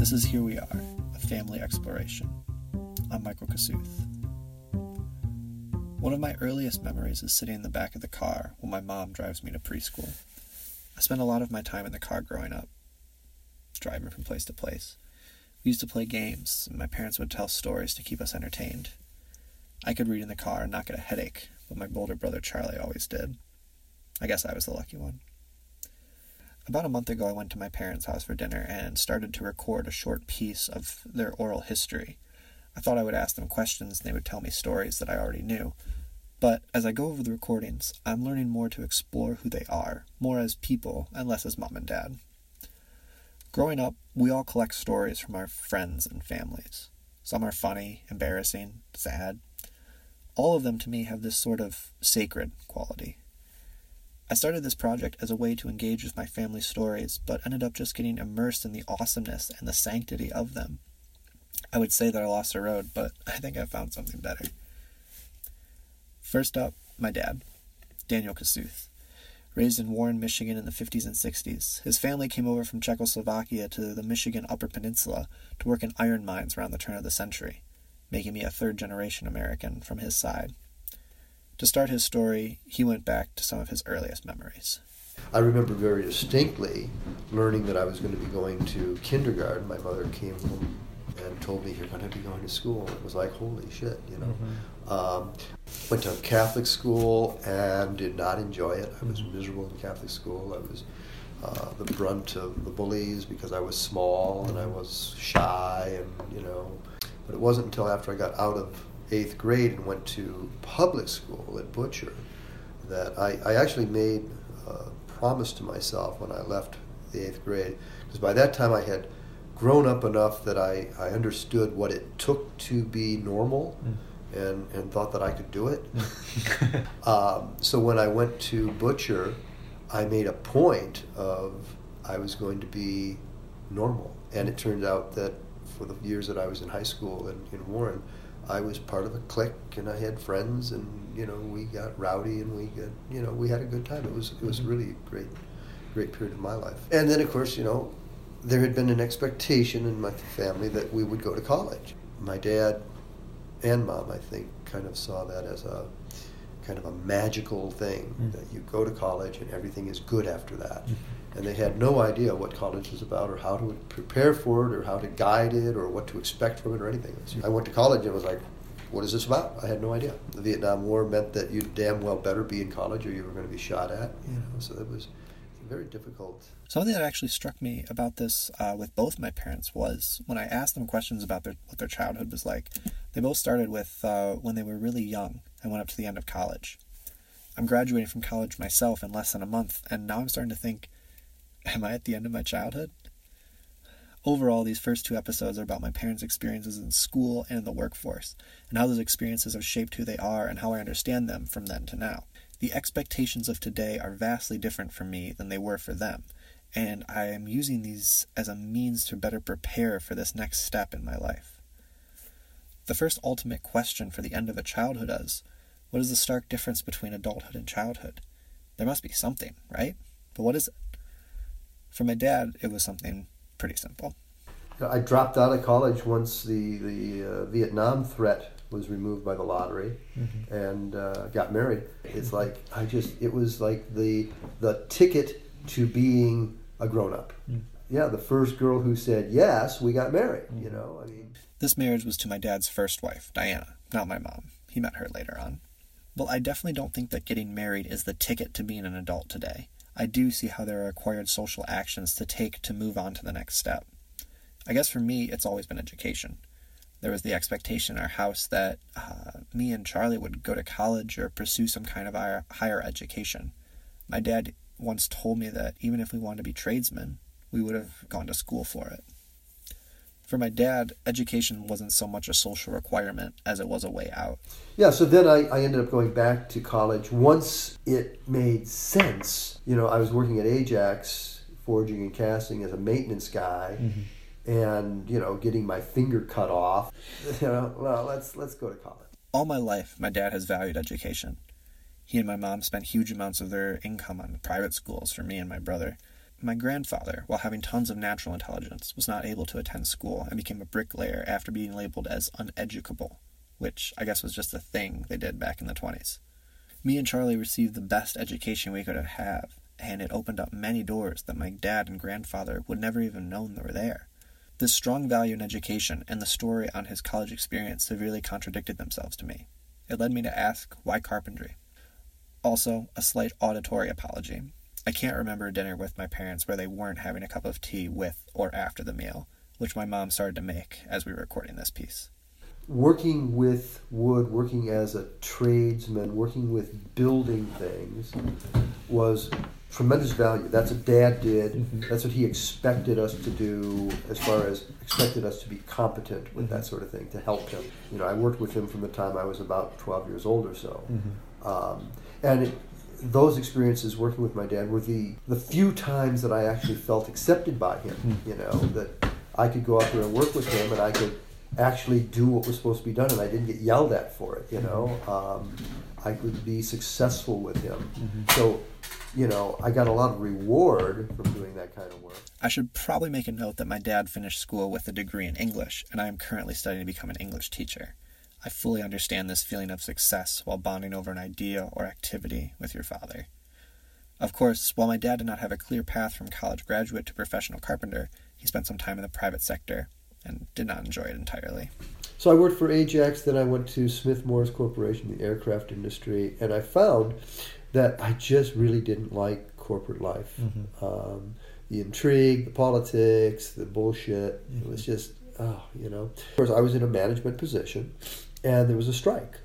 This is Here We Are, a family exploration. I'm Michael Kosuth. One of my earliest memories is sitting in the back of the car when my mom drives me to preschool. I spent a lot of my time in the car growing up, driving from place to place. We used to play games, and my parents would tell stories to keep us entertained. I could read in the car and not get a headache, but my older brother Charlie always did. I guess I was the lucky one. About a month ago, I went to my parents' house for dinner and started to record a short piece of their oral history. I thought I would ask them questions and they would tell me stories that I already knew. But as I go over the recordings, I'm learning more to explore who they are, more as people and less as mom and dad. Growing up, we all collect stories from our friends and families. Some are funny, embarrassing, sad. All of them to me have this sort of sacred quality. I started this project as a way to engage with my family stories, but ended up just getting immersed in the awesomeness and the sanctity of them. I would say that I lost the road, but I think I found something better. First up, my dad, Daniel Kosuth. Raised in Warren, Michigan in the 50s and 60s, his family came over from Czechoslovakia to the Michigan Upper Peninsula to work in iron mines around the turn of the century, making me a third generation American from his side. To start his story, he went back to some of his earliest memories. I remember very distinctly learning that I was going to be going to kindergarten. My mother came home and told me, You're going to be going to school. It was like, Holy shit, you know. Mm-hmm. Um, went to Catholic school and did not enjoy it. I was miserable in Catholic school. I was uh, the brunt of the bullies because I was small and I was shy, and you know. But it wasn't until after I got out of eighth grade and went to public school at Butcher that I, I actually made a promise to myself when I left the eighth grade because by that time I had grown up enough that I, I understood what it took to be normal mm. and, and thought that I could do it. Mm. um, so when I went to Butcher, I made a point of I was going to be normal. And it turned out that for the years that I was in high school in, in Warren, I was part of a clique and I had friends and you know we got rowdy and we got you know we had a good time. It was it was mm-hmm. really great great period of my life. And then of course you know there had been an expectation in my family that we would go to college. My dad and mom, I think, kind of saw that as a kind of a magical thing mm. that you go to college and everything is good after that. Mm. And they had no idea what college was about or how to prepare for it or how to guide it or what to expect from it or anything. I went to college and was like, what is this about? I had no idea. The Vietnam War meant that you damn well better be in college or you were going to be shot at. You know, so that was very difficult. Something that actually struck me about this uh, with both my parents was when I asked them questions about their, what their childhood was like. They both started with uh, when they were really young and went up to the end of college. I'm graduating from college myself in less than a month, and now I'm starting to think, am I at the end of my childhood? Overall, these first two episodes are about my parents' experiences in school and in the workforce, and how those experiences have shaped who they are and how I understand them from then to now the expectations of today are vastly different for me than they were for them. And I am using these as a means to better prepare for this next step in my life. The first ultimate question for the end of a childhood is what is the stark difference between adulthood and childhood? There must be something, right? But what is it? For my dad, it was something pretty simple. I dropped out of college once the, the uh, Vietnam threat was removed by the lottery mm-hmm. and uh, got married. It's like I just it was like the the ticket to being a grown up. Mm. Yeah, the first girl who said yes, we got married. Mm. You know, I mean. This marriage was to my dad's first wife, Diana, not my mom. He met her later on. Well, I definitely don't think that getting married is the ticket to being an adult today. I do see how there are acquired social actions to take to move on to the next step. I guess for me, it's always been education there was the expectation in our house that uh, me and Charlie would go to college or pursue some kind of higher, education. My dad once told me that even if we wanted to be tradesmen, we would have gone to school for it. For my dad, education wasn't so much a social requirement as it was a way out. Yeah, so then I, I ended up going back to college once it made sense. You know, I was working at Ajax, forging and casting as a maintenance guy. Mm-hmm and you know getting my finger cut off you know well let's let's go to college all my life my dad has valued education he and my mom spent huge amounts of their income on private schools for me and my brother My grandfather, while having tons of natural intelligence, was not able to attend school and became a bricklayer after being labeled as uneducable, which I guess was just a thing they did back in the 20s. Me and Charlie received the best education we could have and it opened up many doors that my dad and grandfather would never even known were there. This strong value in education and the story on his college experience severely contradicted themselves to me. It led me to ask, why carpentry? Also, a slight auditory apology. I can't remember a dinner with my parents where they weren't having a cup of tea with or after the meal, which my mom started to make as we were recording this piece. Working with wood, working as a tradesman, working with building things was tremendous value. That's what Dad did. Mm-hmm. That's what he expected us to do, as far as expected us to be competent with mm-hmm. that sort of thing to help him. You know, I worked with him from the time I was about 12 years old or so, mm-hmm. um, and it, those experiences working with my dad were the the few times that I actually felt accepted by him. Mm. You know that I could go out there and work with him, and I could actually do what was supposed to be done, and I didn't get yelled at for it. You know, um, I could be successful with him. Mm-hmm. So, you know, I got a lot of reward from doing that kind of work. I should probably make a note that my dad finished school with a degree in English, and I am currently studying to become an English teacher. I fully understand this feeling of success while bonding over an idea or activity with your father. Of course, while my dad did not have a clear path from college graduate to professional carpenter, he spent some time in the private sector and did not enjoy it entirely. So I worked for Ajax, then I went to Smith Morris Corporation, the aircraft industry, and I found that I just really didn't like corporate life. Mm-hmm. Um, the intrigue, the politics, the bullshit. Mm-hmm. It was just, oh, you know. Of course, I was in a management position, and there was a strike.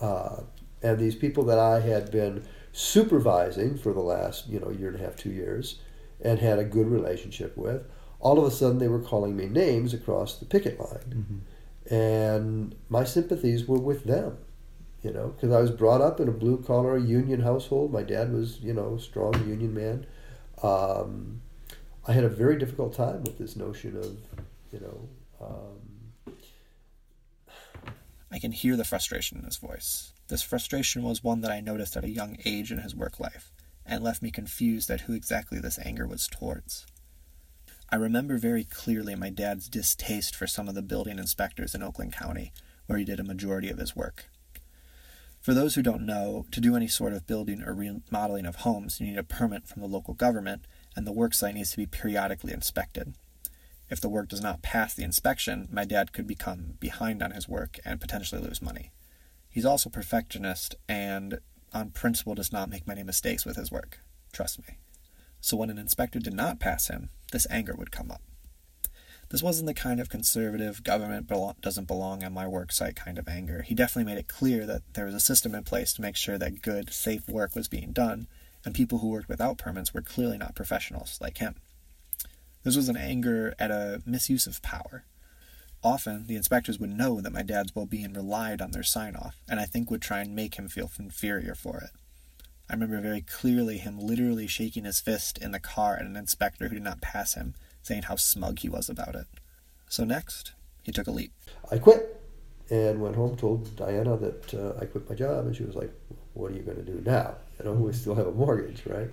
Uh, and these people that I had been supervising for the last, you know, year and a half, two years, and had a good relationship with, all of a sudden they were calling me names across the picket line. Mm-hmm. And my sympathies were with them, you know, because I was brought up in a blue collar union household. My dad was, you know, a strong union man. Um, I had a very difficult time with this notion of, you know, um, I can hear the frustration in his voice. This frustration was one that I noticed at a young age in his work life, and left me confused at who exactly this anger was towards. I remember very clearly my dad's distaste for some of the building inspectors in Oakland County, where he did a majority of his work. For those who don't know, to do any sort of building or remodeling of homes, you need a permit from the local government, and the worksite needs to be periodically inspected. If the work does not pass the inspection, my dad could become behind on his work and potentially lose money. He's also perfectionist and, on principle, does not make many mistakes with his work. Trust me. So when an inspector did not pass him, this anger would come up. This wasn't the kind of conservative government doesn't belong on my work site kind of anger. He definitely made it clear that there was a system in place to make sure that good, safe work was being done, and people who worked without permits were clearly not professionals like him. This was an anger at a misuse of power. Often, the inspectors would know that my dad's well being relied on their sign off, and I think would try and make him feel inferior for it. I remember very clearly him literally shaking his fist in the car at an inspector who did not pass him, saying how smug he was about it. So next, he took a leap. I quit and went home, told Diana that uh, I quit my job, and she was like, What are you going to do now? You know, we still have a mortgage, right?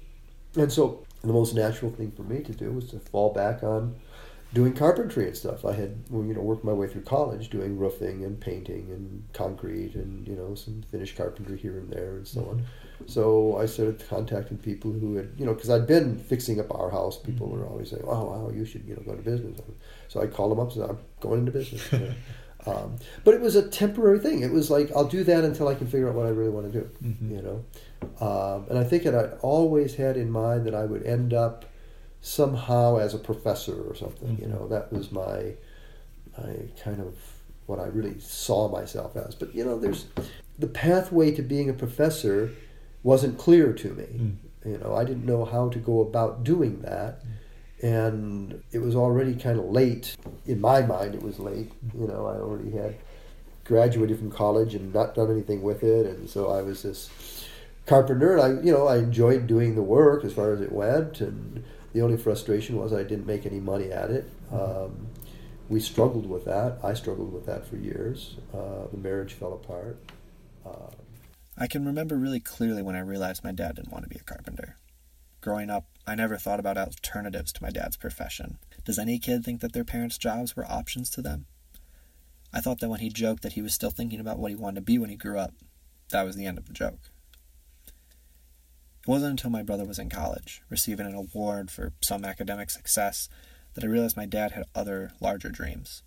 And so the most natural thing for me to do was to fall back on doing carpentry and stuff. I had you know worked my way through college doing roofing and painting and concrete and you know some finished carpentry here and there and so on. Mm-hmm. So I started contacting people who had you know because I'd been fixing up our house. People mm-hmm. were always saying, "Oh, wow, you should you know go to business." So I called them up and said, "I'm going into business." um, but it was a temporary thing. It was like I'll do that until I can figure out what I really want to do. Mm-hmm. You know. Um, and I think that I always had in mind that I would end up somehow as a professor or something. Mm-hmm. You know, that was my, my kind of what I really saw myself as. But you know, there's the pathway to being a professor wasn't clear to me. Mm. You know, I didn't know how to go about doing that. Mm. And it was already kind of late. In my mind, it was late. You know, I already had graduated from college and not done anything with it. And so I was this carpenter, and I, you know, I enjoyed doing the work as far as it went, and the only frustration was I didn't make any money at it. Um, we struggled with that. I struggled with that for years. Uh, the marriage fell apart. Uh, I can remember really clearly when I realized my dad didn't want to be a carpenter. Growing up, I never thought about alternatives to my dad's profession. Does any kid think that their parents' jobs were options to them? I thought that when he joked that he was still thinking about what he wanted to be when he grew up, that was the end of the joke. It wasn't until my brother was in college, receiving an award for some academic success, that I realized my dad had other, larger dreams.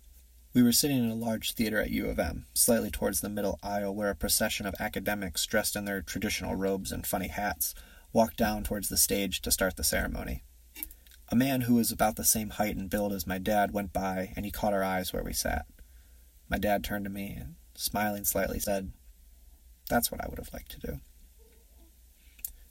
We were sitting in a large theater at U of M, slightly towards the middle aisle, where a procession of academics dressed in their traditional robes and funny hats walked down towards the stage to start the ceremony. A man who was about the same height and build as my dad went by, and he caught our eyes where we sat. My dad turned to me and, smiling slightly, said, That's what I would have liked to do.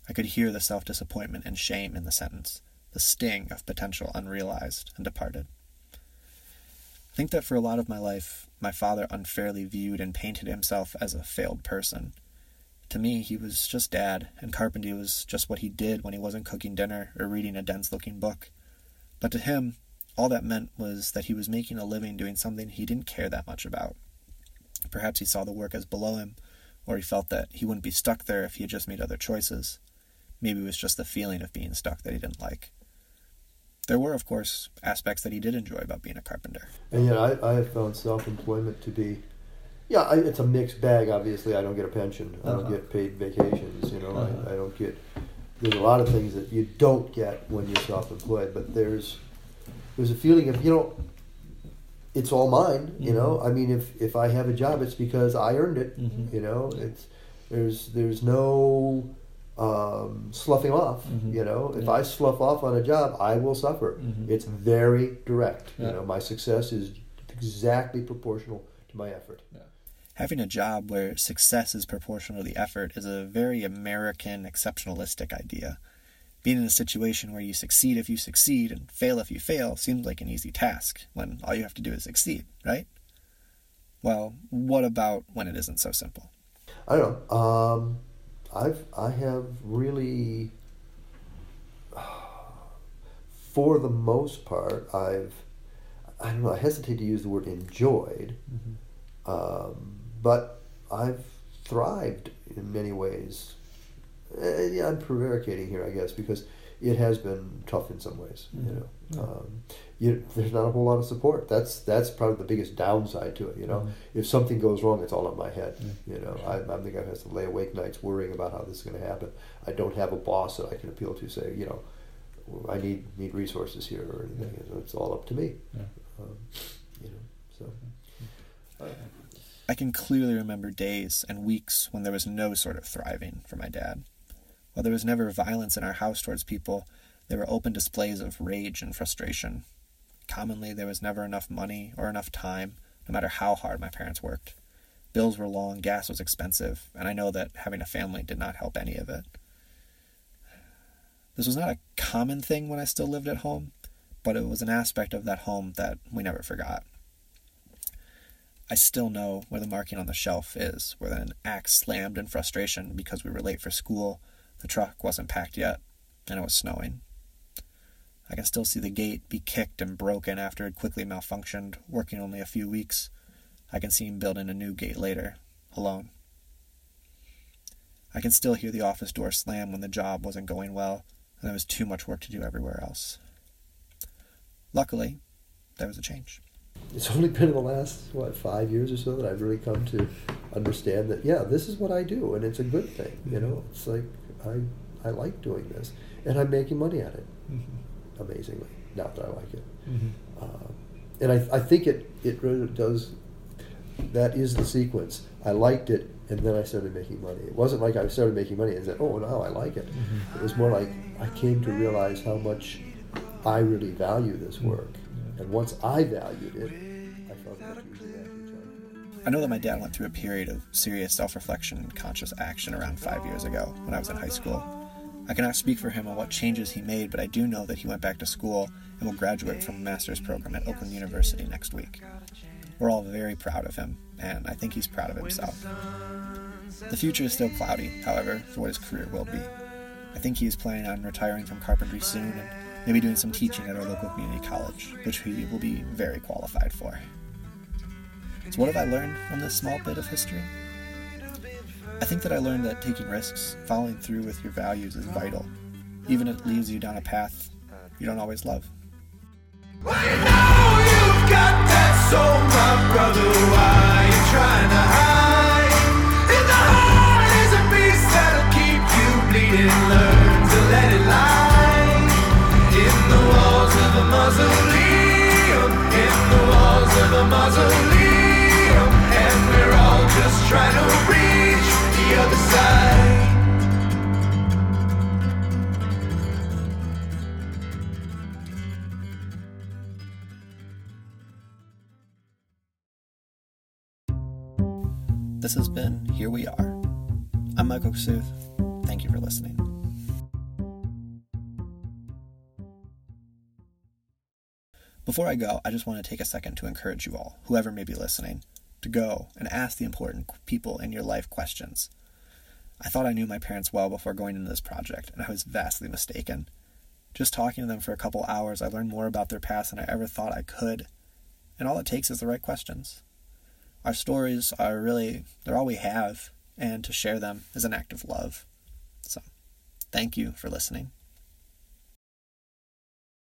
I could hear the self disappointment and shame in the sentence, the sting of potential unrealized, and departed. I think that for a lot of my life, my father unfairly viewed and painted himself as a failed person. To me, he was just dad, and carpentry was just what he did when he wasn't cooking dinner or reading a dense looking book. But to him, all that meant was that he was making a living doing something he didn't care that much about. Perhaps he saw the work as below him, or he felt that he wouldn't be stuck there if he had just made other choices. Maybe it was just the feeling of being stuck that he didn't like. There were, of course, aspects that he did enjoy about being a carpenter. And yet, I, I have found self employment to be, yeah, I, it's a mixed bag. Obviously, I don't get a pension, I don't Uh-huh. get paid vacations. You know, Uh-huh. I, I don't get. There's a lot of things that you don't get when you're self employed, but there's there's a feeling of you know. It's all mine, you know. I mean, if if I have a job, it's because I earned it. Mhm. You know, it's there's there's no um, sloughing off. Mhm. You know, if Yeah. I slough off on a job, I will suffer. Mhm. It's very direct. Yeah. You know, my success is exactly proportional to my effort. Having a job where success is proportional to the effort is a very American exceptionalistic idea. Being in a situation where you succeed if you succeed and fail if you fail seems like an easy task when all you have to do is succeed, right? Well, what about when it isn't so simple? I don't know. Um, I've I have really, for the most part, I've I don't know. I hesitate to use the word enjoyed, um, but I've thrived in many ways. Uh, yeah, I'm prevaricating here, I guess, because it has been tough in some ways. You Mhm. know, Yeah. um, you, there's not a whole lot of support. That's that's probably the biggest downside to it. You know, Mhm. if something goes wrong, it's all in my head. Yeah. You know, I, I think I have to lay awake nights worrying about how this is going to happen. I don't have a boss that I can appeal to. Say, you know, I need need resources here or anything. It's all up to me. Yeah. Um, you know, so. I can clearly remember days and weeks when there was no sort of thriving for my dad. While there was never violence in our house towards people, there were open displays of rage and frustration. Commonly, there was never enough money or enough time, no matter how hard my parents worked. Bills were long, gas was expensive, and I know that having a family did not help any of it. This was not a common thing when I still lived at home, but it was an aspect of that home that we never forgot. I still know where the marking on the shelf is, where an axe slammed in frustration because we were late for school, the truck wasn't packed yet, and it was snowing. I can still see the gate be kicked and broken after it quickly malfunctioned, working only a few weeks. I can see him building a new gate later, alone. I can still hear the office door slam when the job wasn't going well, and there was too much work to do everywhere else. Luckily, there was a change. It's only been in the last what five years or so that I've really come to understand that yeah, this is what I do, and it's a good thing. You know, mm-hmm. it's like I I like doing this, and I'm making money at it. Mm-hmm. Amazingly, not that I like it, mm-hmm. um, and I I think it it really does. That is the sequence. I liked it, and then I started making money. It wasn't like I started making money and said, "Oh, now I like it." It was more like I came to realize how much I really value this work. And once I valued it, I felt after charging. I know that my dad went through a period of serious self reflection and conscious action around five years ago when I was in high school. I cannot speak for him on what changes he made, but I do know that he went back to school and will graduate from a master's program at Oakland University next week. We're all very proud of him, and I think he's proud of himself. The future is still cloudy, however, for what his career will be. I think he is planning on retiring from carpentry soon maybe doing some teaching at our local community college, which he will be very qualified for. So, what have I learned from this small bit of history? I think that I learned that taking risks, following through with your values is vital. even if it leads you down a path you don't always love. You mausoleum. And we're all just trying to reach the other side. This has been Here We Are. I'm Michael Kosuth. Thank you for listening. Before I go, I just want to take a second to encourage you all, whoever may be listening, to go and ask the important people in your life questions. I thought I knew my parents well before going into this project, and I was vastly mistaken. Just talking to them for a couple hours, I learned more about their past than I ever thought I could. And all it takes is the right questions. Our stories are really, they're all we have, and to share them is an act of love. So, thank you for listening.